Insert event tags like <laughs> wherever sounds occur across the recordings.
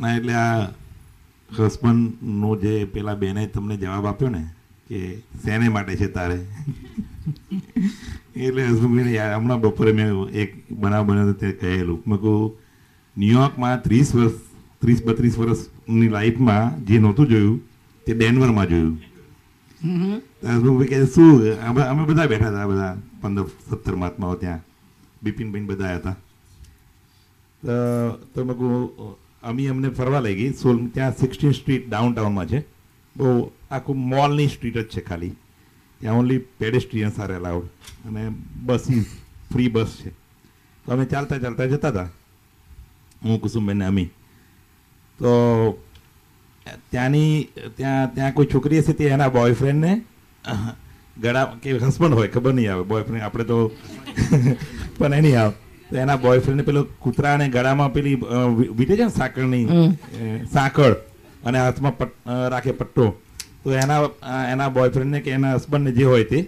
ના એટલે આ હસબન્ડનો જે પેલા બેને તમને જવાબ આપ્યો ને કે શેને માટે છે તારે? એટલે હસબન્ડ યાર હમણાં બપોરે મેં એક બનાવ બન્યો તે કહેલું. મેં કહું ન્યુયોર્કમાં ત્રીસ વર્ષ ત્રીસ બત્રીસ વર્ષની લાઈફમાં જે નહોતું જોયું તે ડેનવરમાં જોયું. હસબન્ડ કહે શું અમે બધા બેઠા હતા બધા પંદર સત્તર મહાત્માઓ ત્યાં. બિપિનભાઈ બધા હતા. તો મેં કહું અમી અમને ફરવા લઈ ગઈ. સોલ, ત્યાં સિક્સટીન સ્ટ્રીટ ડાઉન ટાઉનમાં છે. બહુ આખું મોલની સ્ટ્રીટ જ છે ખાલી. ત્યાં ઓનલી પેડેસ્ટ્રિયન્સ આર એલાઉડ અને બસીસ ફ્રી બસ છે. તો અમે ચાલતા ચાલતા જતા હતા. હું, કુસુમબેન અમી. તો ત્યાંની, ત્યાં ત્યાં કોઈ છોકરી હશે તે એના બોયફ્રેન્ડને ગળા કે હસબન્ડ હોય, ખબર નહીં આવે. બોયફ્રેન્ડ આપણે તો, <laughs> પણ એની આવે એના બોયફ્રેન્ડ પેલો કૂતરાને ગળામાં પેલી વીટે છે ને સાંકળની? સાંકળ. અને હાથમાં રાખે પટ્ટો. તો એના એના એના બોયફ્રેન્ડને કે એના હસબન્ડને જે હોય તે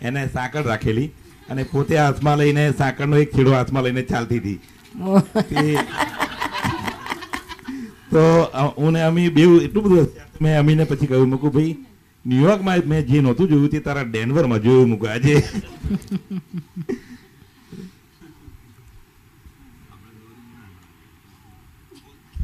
એને સાંકળ રાખેલી. અને પોતે હાથમાં લઈને સાંકળનો એક છેડો હાથમાં લઈને ચાલતી હતી. તો હું ને અમી બેવ એટલું બધું મેં અમીને પછી કહ્યું મૂકું ભાઈ ન્યુયોર્કમાં મેં જે નહોતું જોયું તે તારા ડેનવરમાં જોયું મૂકું આજે.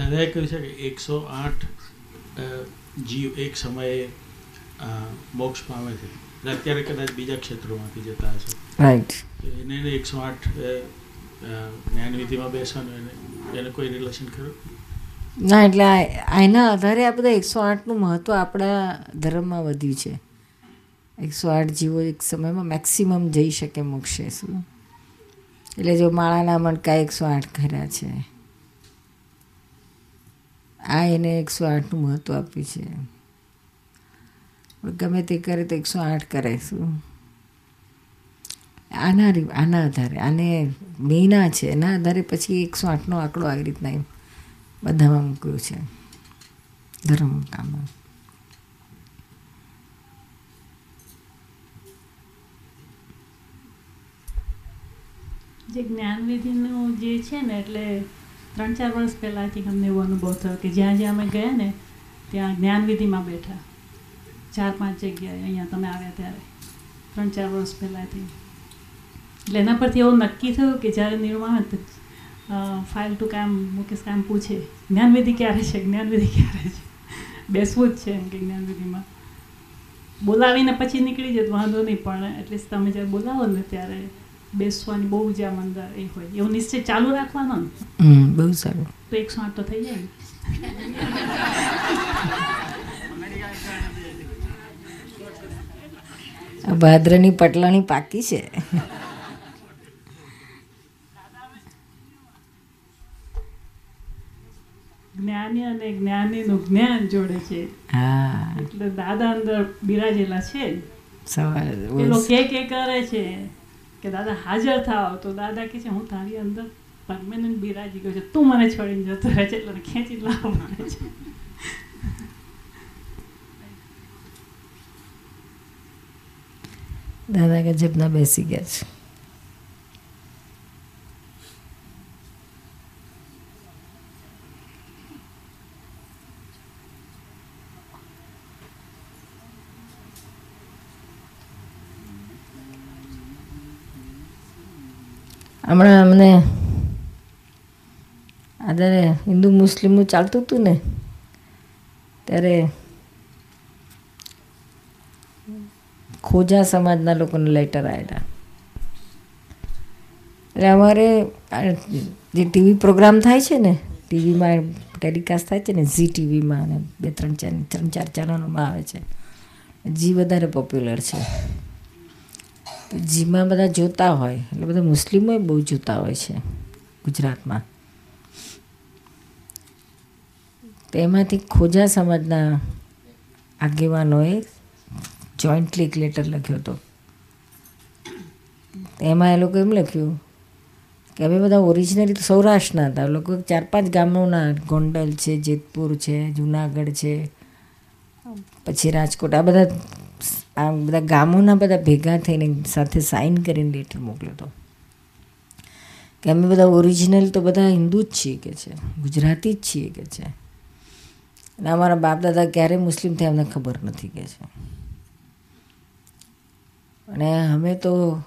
દાદાએ કહ્યું છે કે એકસો આઠ જીવ એક સમયે મોક્ષ પામે છે. અત્યારે કદાચ બીજા ક્ષેત્રોમાંથી જતા હશે. રાઈટ એને એને એકસો આઠ જ્ઞાનવિધિમાં બેસવાનું એને એને કોઈ રિલેશન ખરું? ના એટલે આના આધારે આ બધા એકસો આઠનું મહત્ત્વ આપણા ધર્મમાં વધ્યું છે. એકસો આઠ જીવો એક સમયમાં મેક્સિમમ જઈ શકે મોક્ષે શું? એટલે જો માળાના મણકા એકસો આઠ ખરા છે. આ એને એકસો આઠનું મહત્ત્વ આપ્યું છે. ગમે તે કરે તો એકસો આઠ કરાવીશું આના આના આધારે, આને મહિના છે, એના આધારે પછી એકસો આઠનો આંકડો આવી રીતના બધામાં મૂક્યું છે ધર્મ કામમાં જે જ્ઞાનવિધિનું જે છે ને એટલે ત્રણ ચાર વર્ષ પહેલાંથી અમને એવો અનુભવ થયો કે જ્યાં જ્યાં અમે ગયા ને, ત્યાં જ્ઞાનવિધિમાં બેઠા. ચાર પાંચ જગ્યાએ અહીંયા તમે આવ્યા ત્યારે ત્રણ ચાર વર્ષ પહેલાંથી. એટલે એના પરથી એવું નક્કી થયું કે જ્યારે નિર્માણ ફાઇલ ટુ કામ, મુકેશ કામ પૂછે, જ્ઞાનવિધિ ક્યારે છે? જ્ઞાનવિધિ ક્યારે છે? બેસવું જ છે એમ કે જ્ઞાનવિધિમાં. બોલાવીને પછી નીકળી જતો, વાંધો નહીં, પણ એટલીસ્ટ તમે જ્યારે બોલાવો ને ત્યારે બેસવાની બહુ જ આમ અંદર એ હોય. એવો નિશ્ચય ચાલુ રાખવાનો ને? બહુ સારું. તો એકસો આઠ તો થઈ જાય ને. ભાદ્રની પટલાણી પાકી છે. જ્ઞાની અને જ્ઞાનીનું જ્ઞાન જોડે છે. હા. એટલે દાદા અંદર બિરાજેલા છે. સવારે એ લોકો કે કે કરે છે. કે દાદા, હાજર થાવ તો દાદા કે છે, હું તારી અંદર પરમેનન્ટ બિરાજી ગયો છે. તું મને છોડીને જતો રહે છે. એટલે ખેંચી લાવવા મારે છે. દાદા ગજબના બેસી ગયા છે. હમણાં અમને આધારે હિન્દુ મુસ્લિમનું ચાલતું હતું ને, ત્યારે ખોજા સમાજના લોકોને લેટર આવેલા એટલે અમારે જે ટીવી પ્રોગ્રામ થાય છે ને, ટીવીમાં ટેલિકાસ્ટ થાય છે ને, ઝી ટીવીમાં અને બે ત્રણ ચાર ત્રણ ચાર ચેનલોમાં આવે છે. જી વધારે પોપ્યુલર છે. જીમાં બધા જોતા હોય, એટલે બધા મુસ્લિમો બહુ જોતા હોય છે ગુજરાતમાં. તેમાંથી ખોજા સમાજના આગેવાનોએ જોઈન્ટલી એક લેટર લખ્યો હતો. એમાં એ લોકો એમ લખ્યું કે અમે બધા ઓરિજિનલી તો સૌરાષ્ટ્રના હતા લોકો ચાર પાંચ ગામોના, ગોંડલ છે, જેતપુર છે, જુનાગઢ છે, પછી રાજકોટ, આ બધા આ બધા ગામોના બધા ભેગા થઈને સાથે સાઇન કરીને લેટર મોકલ્યો હતો. કે અમે બધા ઓરિજિનલ તો બધા હિન્દુ જ છીએ કે છે, ગુજરાતી જ છીએ કે છે. અને અમારા બાપ દાદા ક્યારે મુસ્લિમ થયા અમને ખબર નથી કે છે. અને અમે તો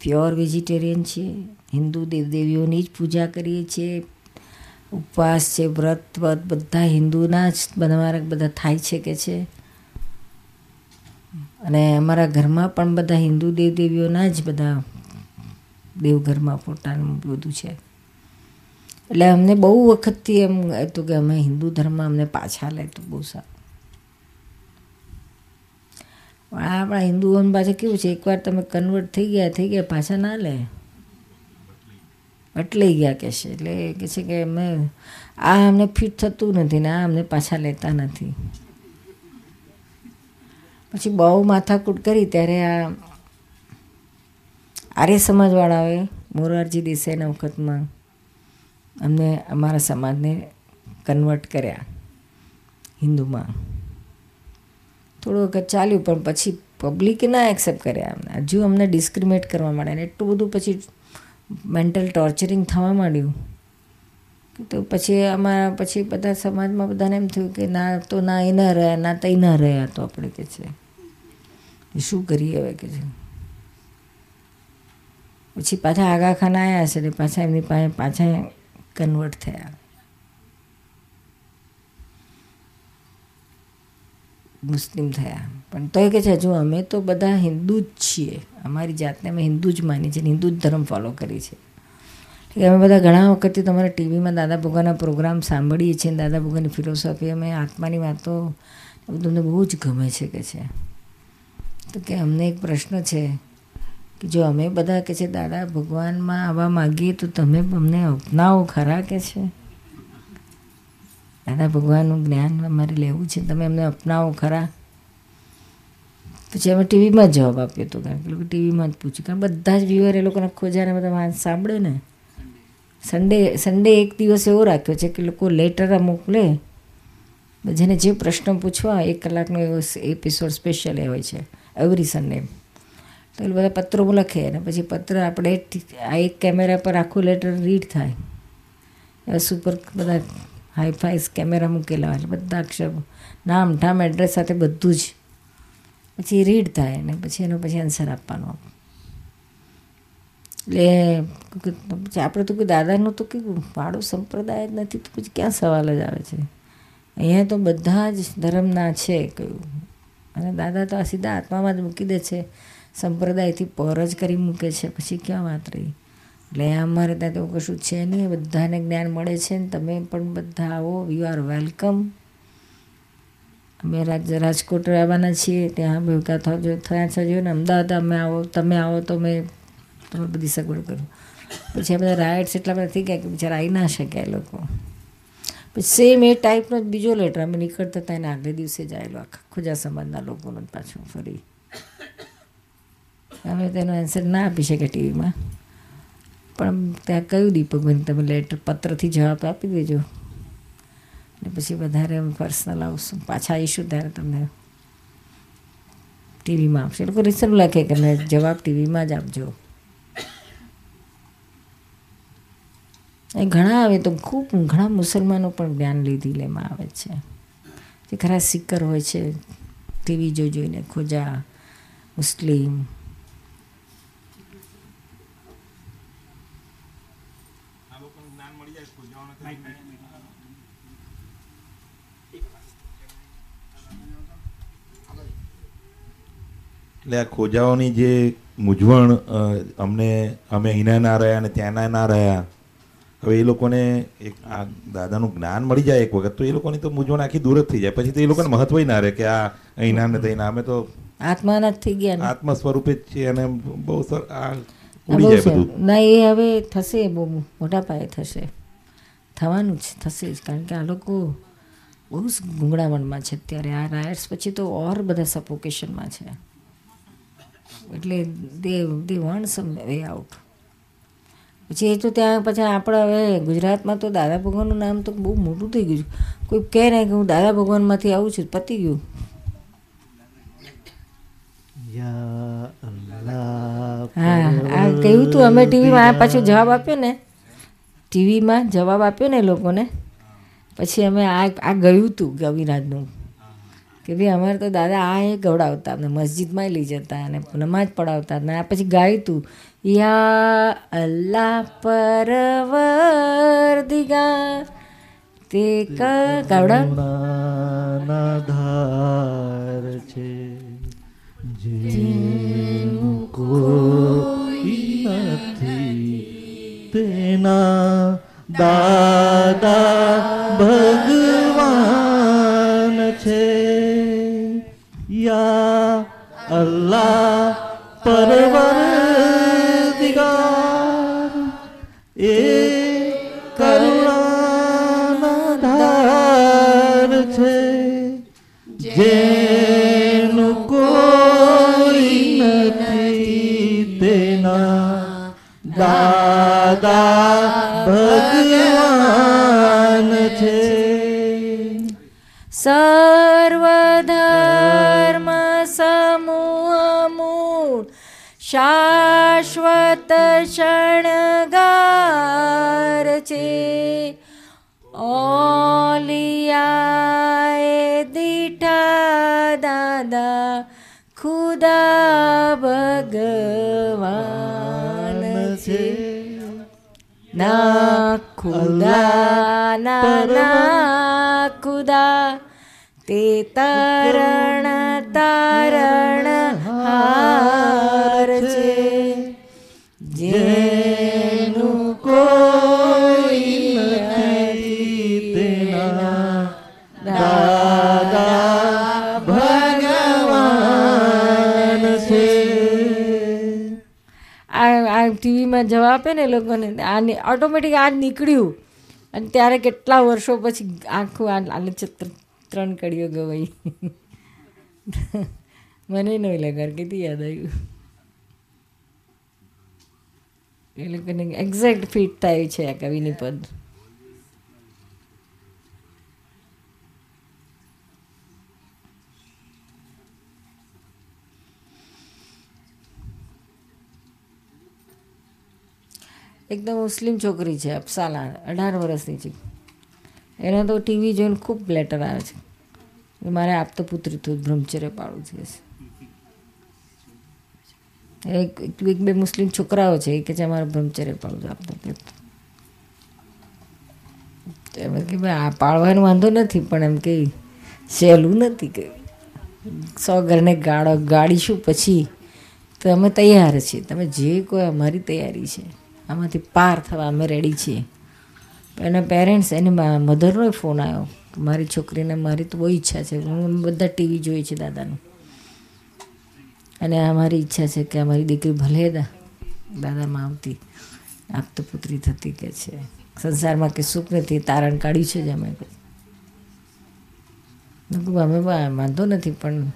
પ્યોર વેજીટેરિયન છીએ, હિન્દુ દેવદેવીઓની જ પૂજા કરીએ છીએ, ઉપવાસ છે વ્રત વ્રત બધા હિન્દુના જ અમારા બધા થાય છે કે છે. અને અમારા ઘરમાં પણ બધા હિન્દુ દેવદેવીઓના જ બધા દેવઘરમાં ફોટાનું બધું છે. એટલે અમને બહુ વખતથી એમ હતું કે અમે હિન્દુ ધર્મ અમને પાછા લે તો બહુ સારું. પણ આપણા હિન્દુઓને પાછું કેવું છે, એકવાર તમે કન્વર્ટ થઈ ગયા થઈ ગયા, પાછા ના લે. અટલાઈ ગયા કે છે, એટલે કે છે કે અમે, આ અમને ફિટ થતું નથી ને આ અમને પાછા લેતા નથી. પછી બહુ માથાકૂટ કરી ત્યારે આ આર્ય સમાજવાળાઓએ મોરારજી દેસાઈના વખતમાં અમને અમારા સમાજને કન્વર્ટ કર્યા હિન્દુમાં. થોડું વખત ચાલ્યું, પણ પછી પબ્લિકે ના એક્સેપ્ટ કર્યા અમને. હજુ અમને ડિસ્ક્રિમિનેટ કરવા માંડ્યા અને એટલું બધું પછી મેન્ટલ ટોર્ચરિંગ થવા માંડ્યું. તો પછી અમારા, પછી બધા સમાજમાં બધાને એમ થયું કે ના, તો ના એ ન રહ્યા, ના તઈ ના રહ્યા તો આપણે કે છે. શું કરીએ હવે કે પછી પાછા આગા ખાન આવ્યા છે એટલે પાછા એમની પાસે પાછા કન્વર્ટ થયા. મુસ્લિમ થયા. પણ તો એ કે છે, જો અમે તો બધા હિન્દુ જ છીએ. અમારી જાતને અમે હિન્દુ જ માની છે હિન્દુ જ ધર્મ ફોલો કરી છે એટલે અમે બધા ઘણા વખતથી તમારા ટીવીમાં દાદા ભગવાનના પ્રોગ્રામ સાંભળીએ છીએ દાદા ભગવાનની ફિલોસોફી અમે આત્માની વાતો તમને બહુ જ ગમે છે કે છે. તો કે અમને એક પ્રશ્ન છે કે જો અમે બધા કે છે, દાદા, ભગવાનમાં આવવા માગીએ તો તમે અમને અપનાવો, ખરા કે છે? દાદા, ભગવાનનું જ્ઞાન અમારે લેવું છે, તમે અમને અપનાવો, ખરા? પછી અમે ટીવીમાં જ જવાબ આપ્યો હતો કારણ કે લોકો ટીવીમાં જ પૂછ્યું કારણ બધા જ વ્યુઅર એ લોકોને ખોજાને બધા વાંચ સાંભળે ને. સન્ડે સન્ડે એક દિવસ એવો રાખ્યો છે કે લોકો લેટર મોકલે જેને જે પ્રશ્ન પૂછવા, એક કલાકનો એવો એપિસોડ સ્પેશિયલ હોય છે. એવરી સન્ડે તો એ બધા પત્રો લખે અને પછી પત્ર આપણે આ એક કેમેરા પર આખું લેટર રીડ થાય. બસ ઉપર બધા હાઈફાઈસ કેમેરા મૂકેલા હોય બધા અક્ષર. નામ ઠામ એડ્રેસ સાથે બધું જ. પછી રીડ થાય અને પછી એનો પછી આન્સર આપવાનો. એટલે આપણે તો કોઈ દાદાનું તો કીધું, વાળો સંપ્રદાય જ નથી, તો પછી ક્યાં સવાલ જ આવે છે? અહીંયા તો બધા જ ધર્મના છે કહ્યું અને દાદા તો આ સીધા આત્મામાં જ મૂકી દે છે. સંપ્રદાયથી પર જ કરી મૂકે છે. પછી ક્યાં વાત રહી? એટલે અમારે ત્યાં તો કશું છે નહીં. બધાને જ્ઞાન મળે છે ને તમે પણ બધા આવો. યુ આર વેલકમ અમે રાજ, રાજકોટ રહેવાના છીએ. ત્યાં ભેગા થજો થયા છો ને. અમદાવાદ અમે આવો, તમે આવો તો મેં તમે બધી સગવડ કરું. પછી આ બધા રાઇટ્સ એટલા બધા થઈ ગયા કે બિચારા આવી ના શક્યા લોકો. સેમ એ ટાઈપનો જ બીજો લેટર અમે નીકળતા હતા એને આગલે દિવસે જ આવેલો આખા ખુજા સમાજના લોકોનો પાછું ફરી. અમે તેનો આન્સર ના આપી શકે ટીવીમાં. પણ ત્યાં કહ્યું દીપકભાઈ તમે લેટર પત્રથી જવાબ આપી દેજો. ને પછી વધારે પર્સનલ આવશું. પાછા આવીશું ત્યારે તમને ટીવીમાં આપશે. એ લોકો રિસર્વ લખે કે મેં જવાબ ટીવીમાં જ આપજો. ઘણા આવે તો ખૂબ ઘણા મુસલમાનો પણ જ્ઞાન લીધી લેમાં આવે છે. જે ખરા સિક્કર હોય છે, ટીવી જોઈ જોઈને ખોજા, મુસ્લિમ. એટલે આ ખોજાઓની જે મૂંઝવણ અમને, અમે અહીંના ના રહ્યા અને ત્યાંના ના રહ્યા હવે એ લોકોને એક આ દાદાનું જ્ઞાન મળી જાય એક વખત તો એ લોકોની તો મૂંઝવણ આખી દૂર જ થઈ જાય. પછી તો એ લોકોને મહત્વ ના રહે કે આ અહીંના ને ત્યાંના અમે તો આત્માના જ થઈ ગયા આત્મ સ્વરૂપે જ છીએ અને બહુ સર આ ઉડી જાય બધું. ના એ હવે થશે બહુ મોટા પાયે થશે. થવાનું જ થશે જ. કારણ કે આ લોકો બહુ જ ગુંગળામણમાં છે અત્યારે. આ રાયટ્સ પછી તો ઓર બધા સફોકેશનમાં છે. એટલે they they want some way out. પછી એ તો ત્યાં પછી આપણે હવે ગુજરાતમાં તો દાદા ભગવાનનું નામ તો બહુ મોટું થઈ ગયું છે. કોઈ કહે ને કે હું દાદા ભગવાનમાંથી આવું છું પતી ગયું. હા આ કહ્યું તું અમે ટીવીમાં આ પાછો જવાબ આપ્યો ને. ટીવીમાં જવાબ આપ્યો ને લોકોને. પછી અમે આ આ ગયું હતું કવિરાજનું કે ભાઈ અમારે તો દાદા આ એ ગવડાવતા અમને મસ્જિદમાં લઈ જતા અને નમાજ પડાવતા અને આ પછી ગાયું યા અલ્લાહ પરવર દિગા તે ક ગાવડા? કરુણાના ધાર છે તેના દાદા ભગવાન અલ્લાહ પરવર એ કરુણાના ધાર છે જેનું કોઈ નથી તેના દાદા ભગવાન છે. સર્વધર્મ શાશ્વત શણગાર છે ઓલિયાએ દીઠા દાદા ખુદા ભગવાન છે ના ખુદા ના ના ખુદા તે તારણ તારણ છે જેનું કોઈ નથી દાદા ભગવાન છે. આ આ ટીવીમાં જવાબ આપે ને લોકોને આ ઓટોમેટિક આ નીકળ્યું. અને ત્યારે કેટલા વર્ષો પછી આખું આ આલચત્ર ત્રણ કડીઓ ગવાઈ. મને નહીં લગાર કીધી યાદ આવ્યું. એ લોકોને એક્ઝેક્ટ ફિટ થાય છે આ કવિની પદ. એકદમ મુસ્લિમ છોકરી છે, અફસાલા અઢાર વર્ષની છે. એને તો ટીવી જોઈને ખૂબ લેટર આવે છે. મારે આપતો પુત્રી તું, બ્રહ્મચર્ય પાડવું છે. એક એક બે મુસ્લિમ છોકરાઓ છે કે છે, અમારે બ્રહ્મચર્ય પાડવું છે આપતો એમ કે ભાઈ, આ પાળવાનો વાંધો નથી, પણ એમ કે સહેલું નથી કે સો ઘરને ગાળો, ગાળીશું પછી તો અમે તૈયાર છીએ. તમે જે કોઈ અમારી તૈયારી છે, આમાંથી પાર થવા અમે રેડી છીએ. એના પેરેન્ટ્સ એની મધરનો ફોન આવ્યો મારી છોકરીને મારી તો બહુ ઈચ્છા છે. હું બધા ટીવી જોઈ છે દાદાનું. અને આ મારી ઈચ્છા છે કે અમારી દીકરી ભલે દાદામાં આવતી પુત્રી થતી કે છે. સંસારમાં કે સુખ નથી, તારણ કાઢ્યું છે જ અમે અમે વાંધો નથી, પણ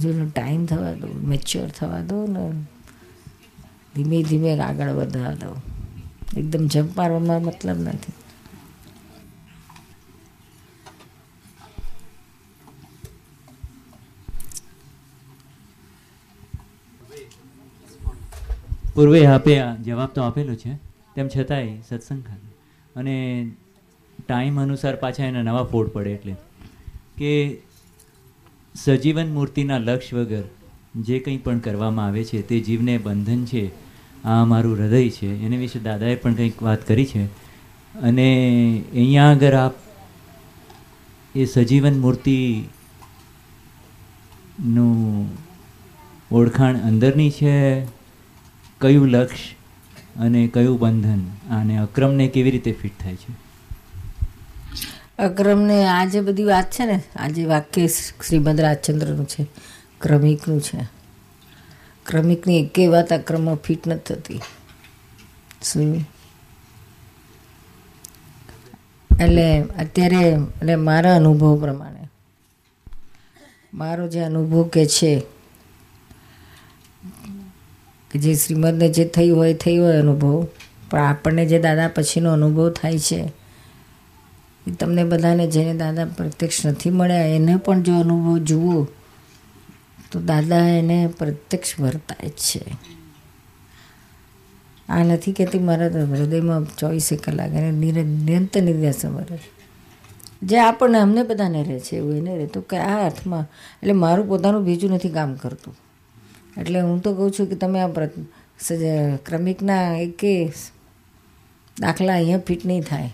હજુ ટાઈમ થવા દો મેચ્યોર થવા દો ને ધીમે ધીમે આગળ વધવા દો એકદમ જંપ મારવામાં મતલબ નથી. પૂર્વે આપે જવાબ તો આપેલો છે, તેમ છતાંય સત્સંગ અને ટાઈમ અનુસાર પાછા એના નવા ફોડ પડે એટલે. કે સજીવન મૂર્તિના લક્ષ્ય વગર જે કંઈ પણ કરવામાં આવે છે, તે જીવને બંધન છે, આ મારું હૃદય છે, એને વિશે દાદાએ પણ કંઈક વાત કરી છે. અને અહીંયા આગળ આપ એ સજીવન મૂર્તિનું ઓળખાણ અંદરની છે કયું લક્ષ્ય અને કયું બંધન અને અક્રમને કેવી રીતે ફિટ થાય છે? અક્રમને આ જે બધી વાત છે ને આ જે વાક્ય શ્રીમદ રાજચંદ્રનું છે, ક્રમિકનું છે. ક્રમિકની એકે વાત અક્રમમાં ફિટ નથી થતી. શું? એટલે અત્યારે, એટલે મારા અનુભવ પ્રમાણે, મારો જે અનુભવ કે છે કે જે શ્રીમદને જે થયું હોય થયું હોય અનુભવ. પણ આપણને જે દાદા પછીનો અનુભવ થાય છે, એ તમને બધાને જેને દાદા પ્રત્યક્ષ નથી મળ્યા, એને પણ જો અનુભવ જુઓ, તો દાદા એને પ્રત્યક્ષ વર્તાય છે. આ નથી કહેતી મારા હૃદયમાં ચોવીસે કલાક એને નિર- નિરંતર નિર્યાસ વરે જે આપણને, અમને બધાને રહે છે એવું એને રહેતું કે આ અર્થમાં, એટલે મારું પોતાનું બીજું નથી કામ કરતું. એટલે હું તો કહું છું કે તમે આ ક્રમિકના એકે દાખલા અહીંયા ફિટ નહીં થાય.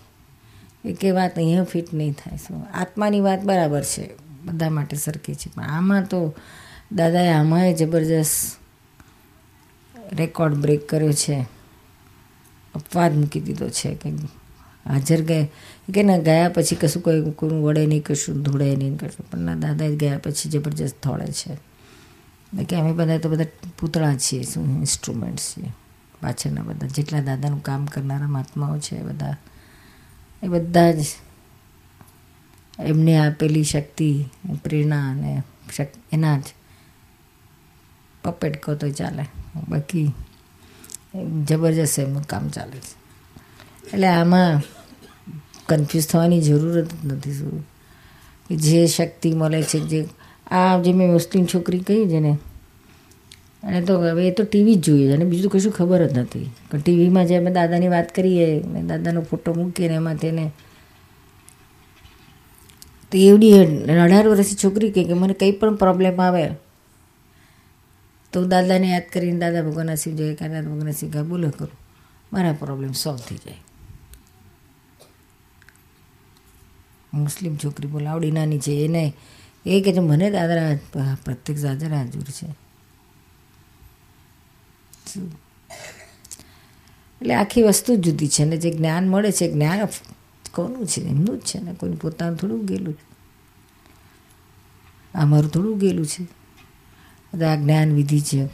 એકે વાત અહીંયા ફિટ નહીં થાય. શું? આત્માની વાત બરાબર છે, બધા માટે સરખી છે. પણ આમાં તો દાદાએ આમાંય જબરજસ્ત રેકોર્ડ બ્રેક કર્યો છે. અપવાદ મૂકી દીધો છે કે હાજર ગયા કે ના, ગયા પછી કશું કોઈ કોઈનું વડે નહીં, કશું ધોળે નહીં, કશું. પણ ના દાદા ગયા પછી જબરજસ્ત થોડે છે. કે અમે બધા તો બધા પૂતળા છીએ, શું ઇન્સ્ટ્રુમેન્ટ છીએ. પાછળના બધા, જેટલા દાદાનું કામ કરનારા મહાત્માઓ છે, એ બધા એ બધા જ એમને આપેલી શક્તિ, પ્રેરણા અને એના જ પપેટ કહો તો ચાલે. બાકી જબરજસ્ત એમનું કામ ચાલે છે. એટલે આમાં કન્ફ્યુઝ થવાની જરૂરત જ નથી. શું? કે જે શક્તિ મળે છે, જે આ જે મેં મુસ્લિમ છોકરી કહી છે ને, અને તો હવે એ તો ટીવી જ જોઈએ છે, અને બીજું કશું ખબર જ નથી. પણ ટીવીમાં જે અમે દાદાની વાત કરીએ મેં દાદાનો ફોટો મૂકીએ ને એમાં તેને, તો એવડી અઢાર વર્ષની છોકરી કહે કે મને કંઈ પણ પ્રોબ્લેમ આવે, તો દાદાને યાદ કરીને દાદા ભગવાનના શિવ જય દાદા ભગવાનના શિવ બોલો કરું મારા પ્રોબ્લેમ સોલ્વ થઈ જાય. મુસ્લિમ છોકરી બોલે, આવડી નાની છે, એને એ કે છે, મને દાદરા પ્રત્યેક દાદરા હાજર છે. એટલે આખી વસ્તુ જુદી છે ને, જે જ્ઞાન મળે છે, જ્ઞાન કોનું છે? એમનું જ છે ને કોઈ પોતાનું થોડું ગયેલું છે. આ મારું થોડું ગયેલું છે. આ જ્ઞાન વિધિ છે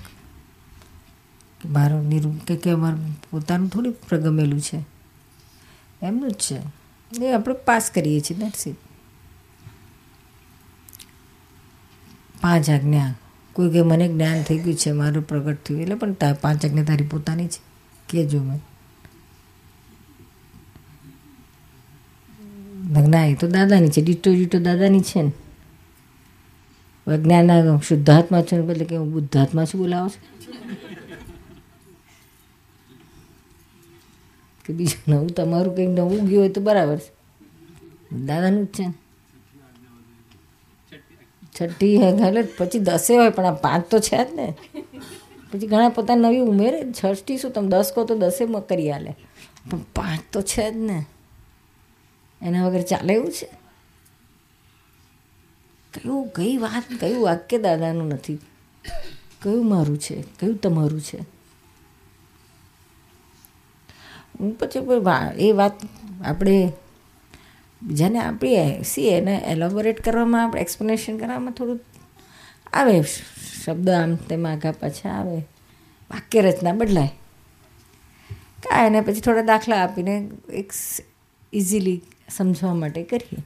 કે મારું નિરૂ કે કે અમારું પોતાનું થોડું પ્રગમેલું છે. એમનું જ છે. એ આપણે પાસ કરીએ છીએ દેટ્સ પાંચ આજ્ઞા. કોઈ કે મને જ્ઞાન થઈ ગયું છે, મારું પ્રગટ થયું. એટલે પણ પાંચ આજ્ઞા તારી પોતાની છે. કહેજો મેં ના, એ તો દાદાની છે. ડીટો ડીટો દાદાની છે ને. જ્ઞાન શુદ્ધાત્મા છું ને બદલે કે હું બુદ્ધાત્મા છું બોલાવો છો? કે બીજું નવું, તમારું કંઈક નવું ગયું હોય તો બરાબર છે. દાદાનું જ છે ને. છઠ્ઠી હે, એટલે પછી દસે હોય, પણ આ પાંચ તો છે જ ને. પછી ઘણા પોતાની નવી ઉમેરે, છઠ્ઠી શું તમે દસ કહો તો દસે કરી આલે. પણ પાંચ તો છે જ ને. એના વગર ચાલે એવું છે? કયું, કઈ વાત, કયું વાક્ય દાદાનું નથી? કયું મારું છે? કયું તમારું છે? હું પછી એ વાત આપણે બીજાને આપીએ સી એને એલોબોરેટ કરવામાં, આપણે એક્સપ્લેનેશન કરવામાં થોડું આવે. શબ્દ આમ તેમાં આગા પાછા આવે. વાક્ય રચના બદલાય. કાંઈ એને પછી થોડા દાખલા આપીને એક ઇઝીલી સમજવા માટે કરીએ.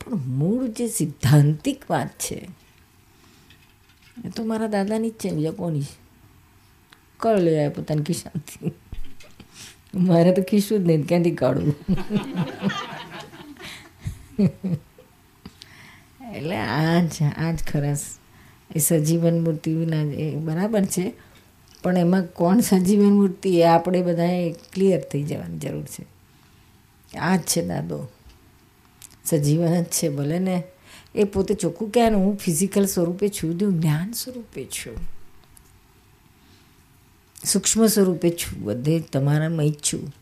પણ મૂળ જે સિદ્ધાંતિક વાત છે, એ તો મારા દાદાની જ છે, બીજા કોની કળ લે આવે પોતાની ખિસ્સાથી મારે તો ખિસ્સું જ નહીં ક્યાંથી કાઢવું. એટલે આ જ આ જ ખરસ. એ સજીવન મૂર્તિ વિના એ બરાબર છે. પણ એમાં કોણ સજીવન મૂર્તિ એ આપણે બધાએ ક્લિયર થઈ જવાની જરૂર છે. આ જ છે દાદો. સજીવન જ છે ભલે ને. એ પોતે ચોખ્ખું કહે ને, હું ફિઝિકલ સ્વરૂપે છું, હું જ્ઞાન સ્વરૂપે છું. સૂક્ષ્મ સ્વરૂપે છું, બધે તમારામાં જ છું.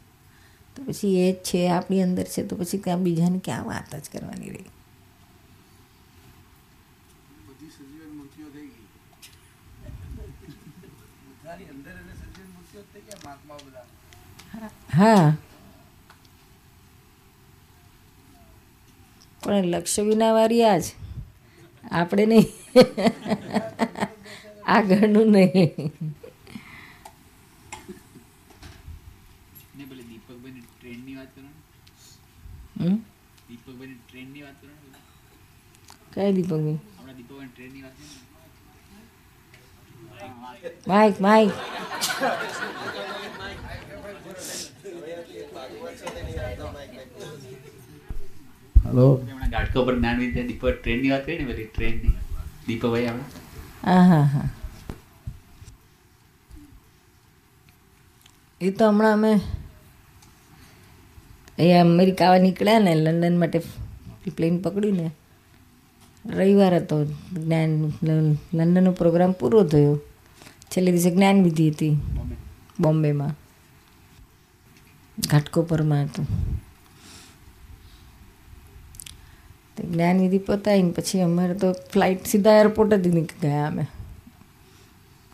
તો પછી એ જ છે આપણી અંદર છે તો પછી ત્યાં બીજાને ક્યાં વાત જ કરવાની રહી? હા. પણ લક્ષ્ય વિના વારી આ જ આપણે નહીં. આગળનું નહીં ને પેલી દીપકભાઈની ટ્રેનની વાત કરો ને. હમ? દીપકભાઈની ટ્રેનની વાત કરો ને કઈ દીપકભાઈ માઇક માઇક હેલો હમણાં ગાઢકો પર જ્ઞાન વિદ્યા દીપક ટ્રેનની વાત કરી ને બધી ટ્રેનની દીપકભાઈ આપણે હા હા હા. એ તો હમણાં અમે અહીંયા અમેરિકા નીકળ્યા ને લંડન માટે પ્લેન પકડ્યું ને રવિવાર હતો જ્ઞાન, લંડનનો પ્રોગ્રામ પૂરો થયો. છેલ્લે દિવસે જ્ઞાનવિધિ હતી બોમ્બેમાં. ઘાટકોપરમાં હતું. તે જ્ઞાનવિધિ પતાવીને પછી અમારે તો ફ્લાઇટ સીધા એરપોર્ટ જ ગયા અમે.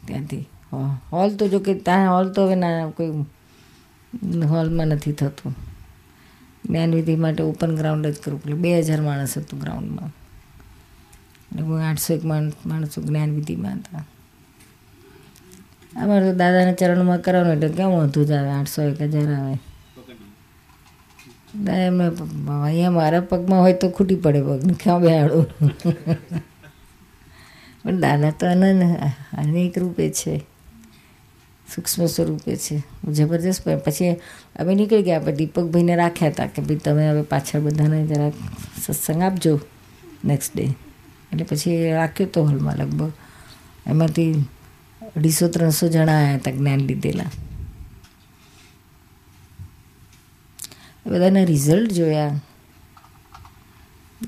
ત્યાંથી. હોલ તો જો કે ત્યાં હોલ તો હવે ના, કોઈ હોલમાં નથી થતું. જ્ઞાનવિધિ માટે ઓપન ગ્રાઉન્ડ જ કરવું પડે. બે હજાર માણસ હતું ગ્રાઉન્ડમાં અને હું આઠસો એક માણસ માણસો જ્ઞાનવિધિમાં હતા. અમારે તો દાદાના ચરણમાં કરવાનું એટલે કેમ વધુ જ આવે? આઠસો એક હજાર આવે. એમને અહીંયા મારા પગમાં હોય તો ખૂટી પડે પગ. ક્યાં બેહાડું? <laughs> પણ દાદા તો અનન અનેક રૂપે છે. સૂક્ષ્મ સ્વરૂપે છે. જબરજસ્ત પણ પછી અમે નીકળી ગયા આપણે દીપકભાઈને રાખ્યા હતા કે ભાઈ તમે હવે પાછળ બધાને જરાક સત્સંગ આપજો નેક્સ્ટ ડે એટલે પછી રાખ્યો તો હોલમાં લગભગ. એમાંથી અઢીસો, ત્રણસો જણા આવ્યા હતા જ્ઞાન લીધેલા. બધાના રિઝલ્ટ જોયા.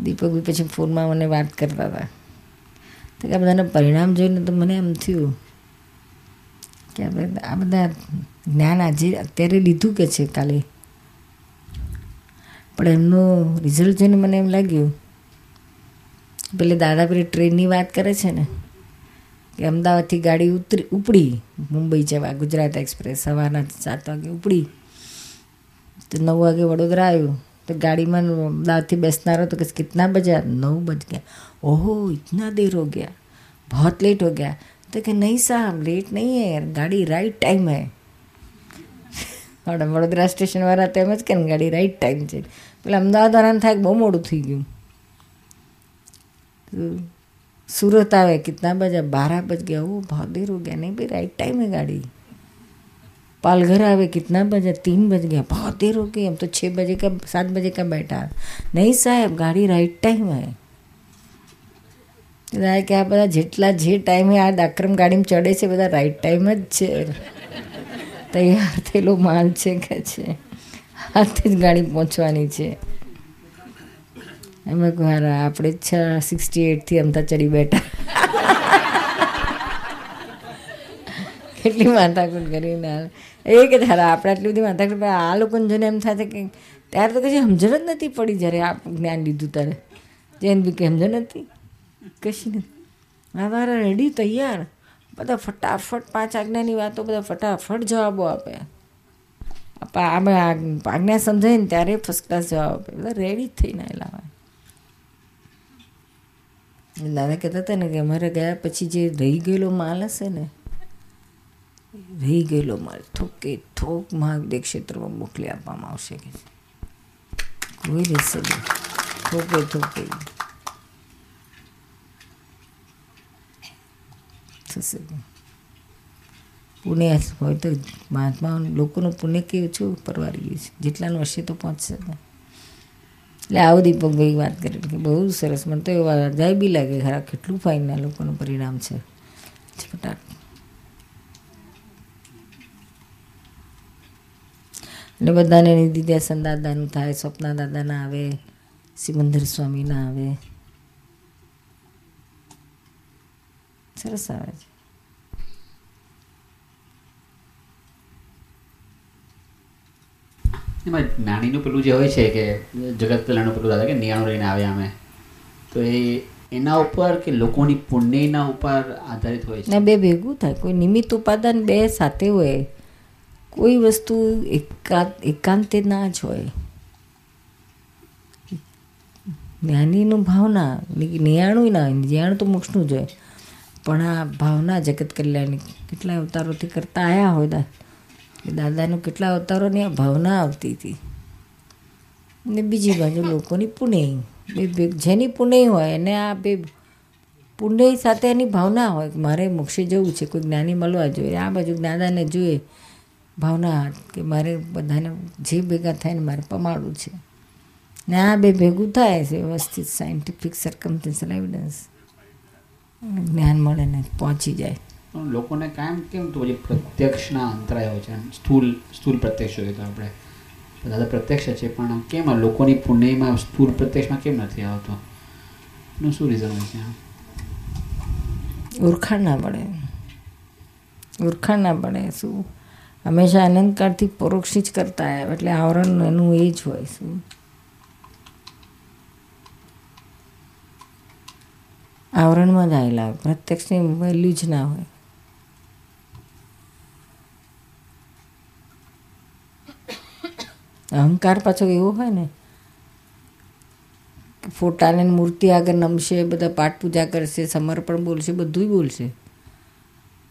દીપકભાઈ પછી ફોનમાં મને વાત કરતા હતા. તો કે બધાના પરિણામ જોઈને તો મને એમ થયું કે આપણે આ બધા જ્ઞાન આજે અત્યારે લીધું કે છે કાલે. પણ એમનું રિઝલ્ટ જોઈને મને એમ લાગ્યું, પેલે દાદા પેલી ટ્રેનની વાત કરે છે ને, કે અમદાવાદથી ગાડી ઉતરી, ઉપડી, મુંબઈ જવા, ગુજરાત એક્સપ્રેસ સવારના સાત વાગે ઉપડી, તો નવ વાગે વડોદરા આવ્યું, તો ગાડીમાં અમદાવાદથી બેસનારો તો કે કેટલા બજ્યા નવ બજ ગયા. ઓહો, ઇતના દેર હો ગયા. બહુ લેટ હો ગયા. तो कि नहीं साहब लेट नहीं है, गाड़ी राइट टाइम है। वडोदरा स्टेशन वाला तो एमज કે गाड़ी राइट टाइम है છે अहमदाबाद वाला था बहुत मोड़ू थी થઈ तो सूरत आवे, कितना बजा? बारह बज गया। वो बहुत देर हो गया, नहीं भाई राइट टाइम है गाड़ी। पालघर आवे, कितना बजा? तीन बज गया। बहुत देर हो गई हम तो छः बजे का, सात बजे का बैठा। नहीं साहब, गाड़ी राइट टाइम है। દાદા કે આ બધા જેટલા જે ટાઈમે આ દાક્રમ ગાડીમાં ચડે છે, બધા રાઈટ ટાઈમ જ છે. તૈયાર થયેલો માલ છે કે છે? હાથે જ ગાડી પહોંચવાની છે. એમાં હારા, આપણે છ સિક્સટી એટથી અમતા ચડી બેઠા. કેટલી માથાકૂટ કરીને એ કે તારા આપણે આટલી બધી માથાકૂટ આ લોકોને જોઈને એમ થાય કે, ત્યારે તો કશી સમજણ જ નથી પડી જ્યારે આ જ્ઞાન લીધું ત્યારે જેમ બી કે, સમજણ નથી. કશી નથી. આ મારા રેડી તૈયાર. બધા ફટાફટ પાંચ આજ્ઞાની વાતો, બધા ફટાફટ જવાબો આપે. આપણે આજ્ઞા સમજાય ને ત્યારે ફર્સ્ટ ક્લાસ જવાબ આપે. બધા રેડી જ થઈને આવેલા હોય. દાદા કહેતા હતા ને કે અમારે ગયા પછી જે રહી ગયેલો માલ હશે ને, રહી ગયેલો માલ થોકે થોક મહાદેવ ક્ષેત્રમાં મોકલી આપવામાં આવશે કે કોઈ રહેશે થોકે થોકે. થશે. પુણ્ય હોય તો મહાત્મા લોકોનું પુણ્ય કેવું છું? પરવારી ગયું છે. જેટલાનું હશે તો પહોંચશે એટલે આવું દીપકભાઈ વાત કરી કે બહુ સરસ. મને તો એવા જાય બી લાગે ખરા કેટલું ફાઇન આ લોકોનું પરિણામ છે. ફટાક એટલે બધાને નિધિ દાદાનું થાય, સ્વપ્ના દાદાના આવે, સિમંદર સ્વામીના આવે. આવે એમાં નાનીનું પેલું જે હોય છે કે જગત કલ્યાણનું પેલું દાદા કે નિયાણું લઈને આવ્યા અમે તો એ એના ઉપર કે લોકોની પુણ્યના ઉપર આધારિત હોય છે? ને બે ભેગું થાય. કોઈ નિમિત્ત ઉપાદાન બે સાથે હોય કોઈ વસ્તુ એકાંત એકાંતે ના જ હોય. જ્ઞાનીનું ભાવના નિયાણું ના હોય. નિયાણું તો મોક્ષનું જ હોય. પણ આ ભાવના જગત કલ્યાણની કેટલા અવતારોથી કરતા આવ્યા હોય દાદા દાદાનું કેટલા અવતારોની આ ભાવના આવતી હતી. ને બીજી બાજુ લોકોની પુણ્ય બે બે જેની પુણ્ય હોય એને આ બે પુણ્ય સાથે એની ભાવના હોય કે મારે મોક્ષે જવું છે, કોઈ જ્ઞાની મળવા જોઈએ. આ બાજુ દાદાને જોઈએ ભાવના કે મારે બધાને જે ભેગા થાય ને મારે પમાડવું છે. ને આ બે ભેગું થાય છે, વ્યવસ્થિત સાયન્ટિફિક સરકમસ્ટન્શિયલ એવિડન્સ જ્ઞાન મળે ને પહોંચી જાય. પણ લોકોને કાયમ કેમ તો પછી પ્રત્યક્ષના અંતરાયો છે સ્થૂલ સ્થૂલ પ્રત્યક્ષ જોઈએ તો આપણે. બધા પ્રત્યક્ષ છે પણ કેમ આ લોકોની પુણ્યમાં સ્થૂળ પ્રત્યક્ષમાં કેમ નથી આવતો? એનું શું રીઝન હોય છે? ઓળખાણ ના પડે. ઓળખાણ ના પડે શું? હંમેશા અનંતકાળથી પરોક્ષી જ કરતા આવ્યા એટલે આવરણ એનું એ જ હોય શું? આવરણમાં જ આવેલા હોય. પ્રત્યક્ષની વેલ્યુ જ ના હોય. અહંકાર પાછો એવો હોય ને ફોટાને મૂર્તિ આગળ નમશે, બધા પાઠ પૂજા કરશે, સમર્પણ બોલશે બધું બોલશે.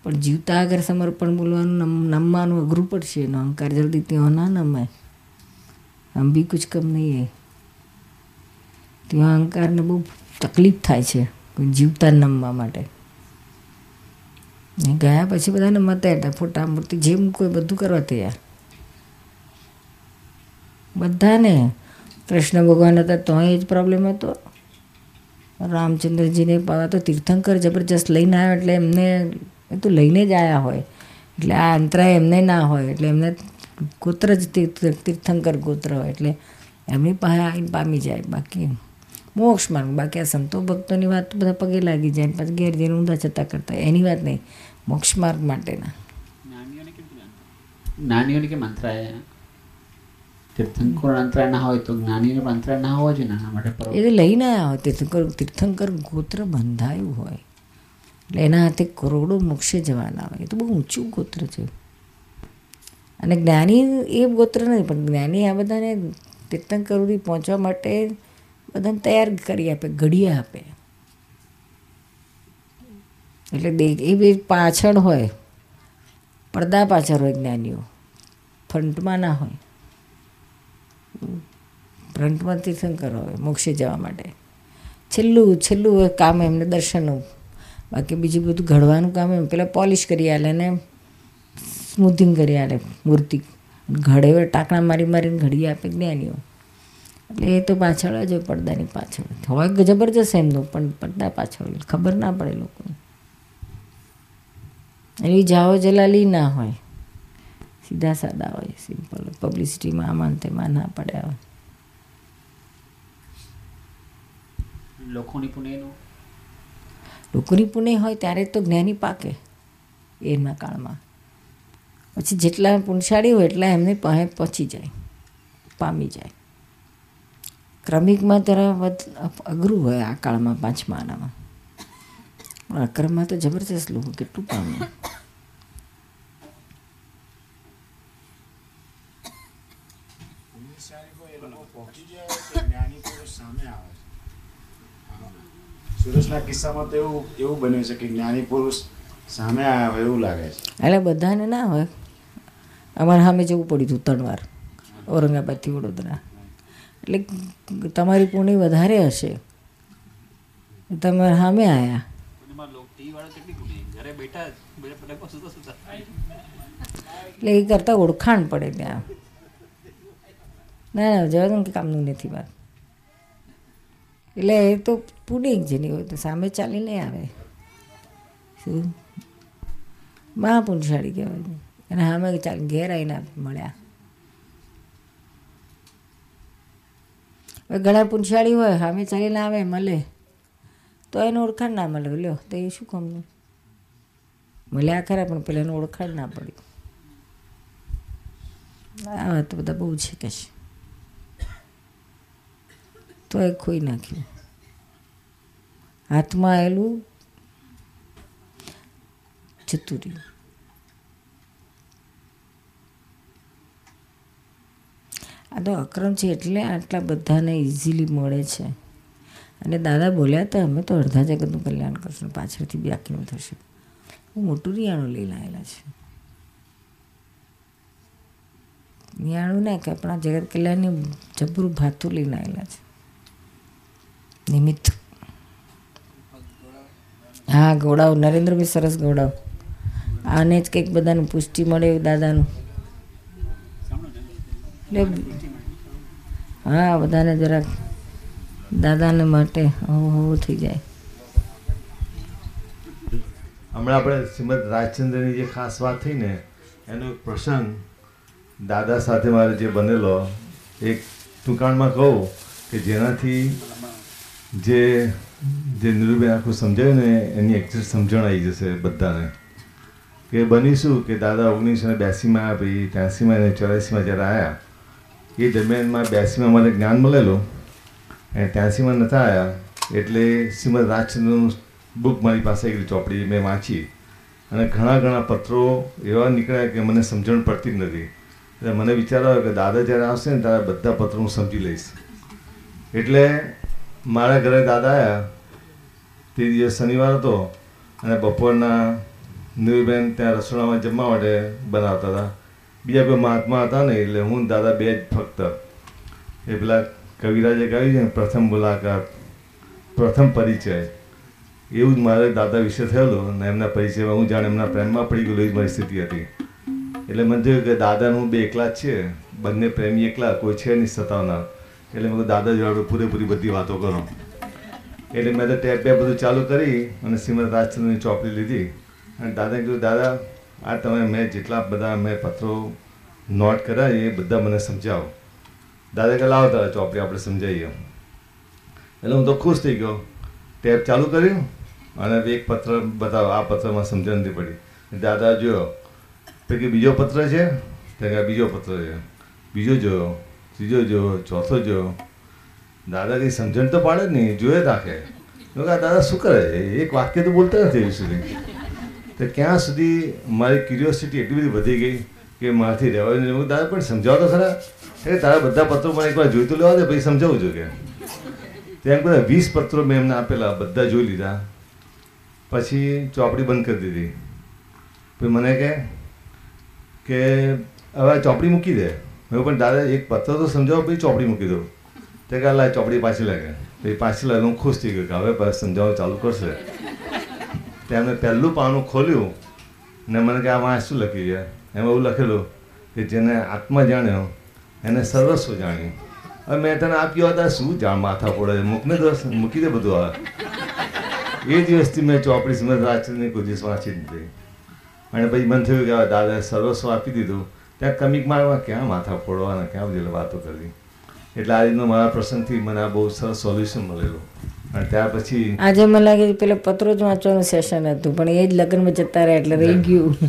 પણ જીવતા આગળ સમર્પણ બોલવાનું નમ- નમવાનું અઘરું પડશે એનો. અહંકાર જલ્દી ત્યાં ના નમાય. આમ બી કુછ કમ નહીં એ ત્યાં અહંકારને બહુ તકલીફ થાય છે. જીવતા નમવા માટે. ગયા પછી બધાને મતા હતા ફોટા, મૂર્તિ, જેમ કોઈ બધું કરવા તૈયાર. બધાને કૃષ્ણ ભગવાન હતા તોય જ પ્રોબ્લેમ હતો. રામચંદ્રજીને તો તીર્થંકર જબરજસ્ત લઈને આવ્યો એટલે એમને, એ તો લઈને જ આવ્યા હોય. એટલે આ અંતરાય એમને ના હોય, એટલે એમને ગોત્ર જ તીર્થ- તીર્થંકર ગોત્ર હોય, એટલે એમની પાસે આવીને પામી જાય, બાકી મોક્ષ માર્ગ બાકી આ સંતો ભક્તોની વાત તો બધા પગે લાગી જાય પછી ઘેર જઈને ઊંધા છતાં કરતા એની વાત નહીં. મોક્ષ માર્ગ માટેના. જ્ઞાનીઓને કેમ અંતરાય તીર્થંકર અંતરાય ના હોય તો જ્ઞાનીઓને અંતરાય ના હોવા જોઈએ ને માટે એ તો લઈને આવ્યા હોય તીર્થંકર. તીર્થંકર ગોત્ર બંધાયું હોય. એટલે એના હાથે કરોડો મોક્ષે જવાના હોય. એ તો બહુ ઊંચું ગોત્ર છે. અને જ્ઞાની એ ગોત્ર નથી પણ જ્ઞાની આ બધાને તીર્થંકર સુધી પહોંચવા માટે બધાને તૈયાર કરી આપે ઘડિયા આપે. એટલે એ બી પાછળ હોય, પડદા પાછળ હોય જ્ઞાનીઓ. ફ્રન્ટમાં ના હોય. ફ્રન્ટમાં તીર્થંકર હોય, મોક્ષે જવા માટે. છેલ્લું છેલ્લું કામ એમને દર્શનનું. બાકી બીજું બધું ઘડવાનું કામ એમ. પેલા પોલિશ કરી આલે ને સ્મૂથિંગ કરી આલે મૂર્તિ. ઘડે, ટાંકણા મારી મારીને ઘડી આપે જ્ઞાનીઓ. એ તો પાછળ જ હોય પડદાની પાછળ. હોય જબરજસ્ત એમનું પણ પડદા પાછળ ખબર ના પડે લોકોને. એવી જાઓ જલાલી ના હોય. સીધા સાદા હોય સિમ્પલ પબ્લિસિટીમાં આમાં તેમાં ના પડ્યા હોય લોકોની પુણ્યનું લોકોની પુણ્ય હોય ત્યારે તો જ્ઞાની પાકે એના કાળમાં. પછી જેટલા પુણશાળી હોય એટલા એમને પહોંચી જાય પામી જાય. ક્રમિકમાં જરા વધ અઘરું હોય આ કાળમાં પાંચમા આનામાં. પણ અક્રમમાં તો જબરજસ્ત લોકો કેટલું પામે. સુરેશના કિસ્સામાં તો એવું એવું બન્યું છે કે જ્ઞાની પુરુષ સામે આવ્યા હોય એવું લાગે છે. એટલે બધાને ના હોય. અમારે સામે જવું પડ્યું હતું ત્રણ વાર. ઔરંગાબાદથી વડોદરા. એટલે તમારી પુણ્ય વધારે હશે. તમે સામે આવ્યા એટલે એ કરતાં ઓળખાણ પડે ત્યાં. ના ના જવા ને કે કામનું નથી વાત. એટલે એ તો જ જેની હોય તો સામે ચાલી નહીં આવે. શું? મહાપુણશાળી કહેવાય અને સામે ચાલ ઘેર આવીને મળ્યા. હવે પૂંછાળી હોય, હામે ચાલીને આવે, મળે. તો એનું ઓળખાણ ના મળે. લ્યો, તો એ શું કામનું? મળ્યા ખરા પણ પેલા એને ઓળખાણ ના પડ્યું આ તો બધા બહુ છે કે તો એ ખોઈ નાખ્યું. હાથમાં આવેલું જતું રહ્યું. આ તો અક્રમ છે એટલે આટલા બધાને ઇઝીલી મળે છે. અને દાદા બોલ્યા હતા, અમે તો અડધા જગતનું કલ્યાણ કરશું, પાછળથી વ્યાખ્યાન થશે. હું મોટું રિયાણું લઈને આવેલા છે. રિયાણું ને કે આપણા જગત કલ્યાણની જબરું ભાથું લઈને આવેલા છે. નિમિત્ત. હા ગોળાવ નરેન્દ્રભાઈ સરસ ગોળાવ આને જ કંઈક બધાનું પુષ્ટિ મળે એવું દાદાનું. એટલે હા, બધાને જરાક દાદાને માટે આવું આવું થઈ જાય. હમણાં આપણે શ્રીમદ રાજચંદ્રની જે ખાસ વાત થઈ ને, એનો પ્રસંગ દાદા સાથે મારે જે બનેલો, એક ટૂંકાણમાં કહું કે જેનાથી જે જે નીરુબેન આખું સમજાયું ને, એની એક્ઝેક્ટ સમજણ આવી જશે બધાને. કે બનીશું કે દાદા ઓગણીસો ને બ્યાસીમાં પછી ત્યાંસીમાં અને ચોરાસીમાં જ્યારે આવ્યા એ દરમિયાનમાં બ્યાસીમાં મને જ્ઞાન મળેલું અને ત્યાંસીમાં નતા આવ્યા એટલે શ્રીમદ રાજચંદ્રનું બુક મારી પાસે એક ચોપડી મેં વાંચી. અને ઘણા ઘણા પત્રો એવા નીકળ્યા કે મને સમજણ પડતી જ નથી. એટલે મને વિચાર આવ્યો કે દાદા જ્યારે આવશે ને ત્યારે બધા પત્રો હું સમજી લઈશ. એટલે મારા ઘરે દાદા આવ્યા. તે દિવસ શનિવાર હતો અને બપોરના નીરુબેન ત્યાં રસોડામાં જમવા માટે બનાવતા હતા. બીજા કોઈ મહાત્મા હતા ને, એટલે હું દાદા બે જ ફક્ત એ પેલા કવિરાજે કહ્યું છે ને, પ્રથમ મુલાકાત, પ્રથમ પરિચય. એવું જ મારે દાદા વિશે થયેલું અને એમના પરિચયમાં હું જાણે એમના પ્રેમમાં પડી ગયેલો એવી મારી સ્થિતિ હતી. એટલે મને થયું કે દાદાનું હું બે એકલા જ છે બંને પ્રેમી એકલા, કોઈ છે નહીં સતાવનાર એટલે મેં દાદા જોડે પૂરેપૂરી બધી વાતો કરો. એટલે મેં તો ટેપ બે બધું ચાલુ કરી અને શ્રીમદ રાજચંદ્રની ચોપડી લીધી. અને દાદાએ કીધું, દાદા આ તમે મેં જેટલા બધા મેં પત્રો નોટ કર્યા એ બધા મને સમજાવો. દાદા કે લાવો તારા ચોપડી, આપણે સમજાવીએ. એટલે હું તો ખુશ થઈ ગયો. ટેપ ચાલુ કર્યું અને એક પત્ર બતાવો. આ પત્રમાં સમજણ નથી પડી. દાદા જોયો. તો કે બીજો પત્ર છે? તો કે બીજો પત્ર છે. બીજો જોયો, ત્રીજો જોયો, ચોથો જોયો. દાદા કંઈ સમજણ તો પાડે જ નહીં, જોયે રાખે. તો કે આ દાદા શું કરે છે? એક વાક્ય તો બોલતા નથી સુધી. તો ક્યાં સુધી મારી ક્યુરિયોસિટી એટલી બધી વધી ગઈ કે મારાથી રહેવાય નહીં હું દાદા પણ સમજાવો તો ખરા. એટલે તારા બધા પત્રો મને એકવાર જોઈ તો લેવા દે, પછી સમજાવું છું કે. ત્યાં બધા વીસ પત્રો મેં એમને આપેલા, બધા જોઈ લીધા. પછી ચોપડી બંધ કરી દીધી. પછી મને કહે કે, હવે ચોપડી મૂકી દે. મેં પણ દાદા એક પત્ર તો સમજાવો, પછી ચોપડી મૂકી દઉં. તે કે લા, ચોપડી પાછી લાગે. પછી પાછી લાગે, હું ખુશ થઈ ગયો કે, હવે સમજાવવાનું ચાલુ કરશે. મેં પહેલું પાનું ખોલ્યું ને મને કે આમાં શું લખી ગયા? એમાં એવું લખેલું કે જેને આત્મા જાણ્યો, એને સર્વસ્વ જાણ્યું. હવે મેં તને આપ્યો હતા શું જાણ માથા પડે? મૂકને દોસ્ત મૂકી દે બધું આ. એ દિવસથી મેં ચોપડી સમજ રાજચંદ્રની કોઈ વાંચી દીધી અને પછી મને થયું કે દાદાએ સર્વસ્વ આપી દીધું. ત્યાં કમિક મારવા ક્યાં માથા ફોડવાના? ક્યાં બધી વાતો કરવી? એટલે આ રીતનો મારા પ્રસંગથી મને આ બહુ સરસ સોલ્યુશન મળેલું. ત્યાર પછી આજે મને લાગે છે પેલો પત્રો જ વાંચવાનું સેશન હતું પણ એ જ લગ્નમાં જતા રહ્યા એટલે રહી ગયું. <laughs>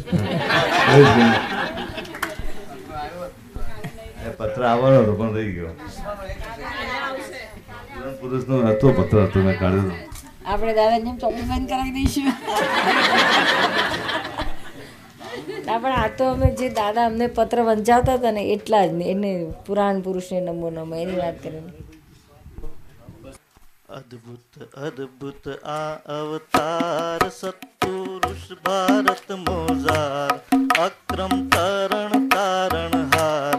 પત્ર આવવાનો હતો પણ રહી ગયો. પુરુષનો હતો પત્ર હતો મેં કાઢ્યો આપણે દાદા જેમ ચોપડી બંધ કરાવી દઈશું. ના પણ આ તો અમે જે દાદા અમને પત્ર વંચાવતા હતા ને એટલા જ ને એને પુરાણ પુરુષને નમો નમો એની વાત કરીને. અદ્ભુત અદ્ભુત આ અવતાર સત્પુરુષ ભારત મોજાર અક્રમ તરણ તારણહાર વંદન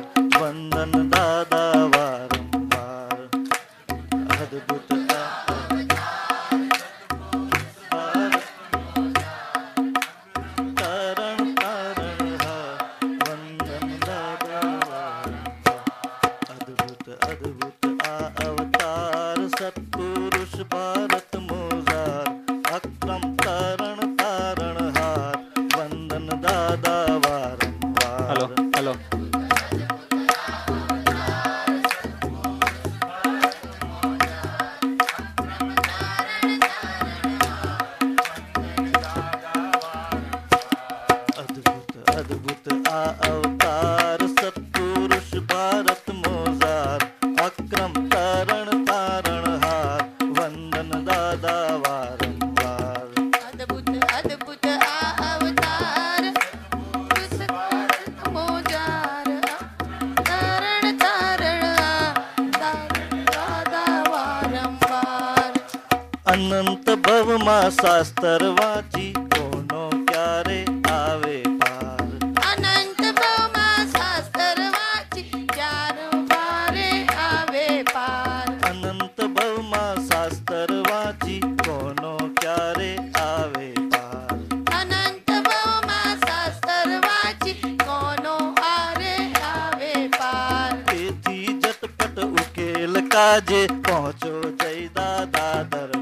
કાજે પહોંચો જય દાદા દર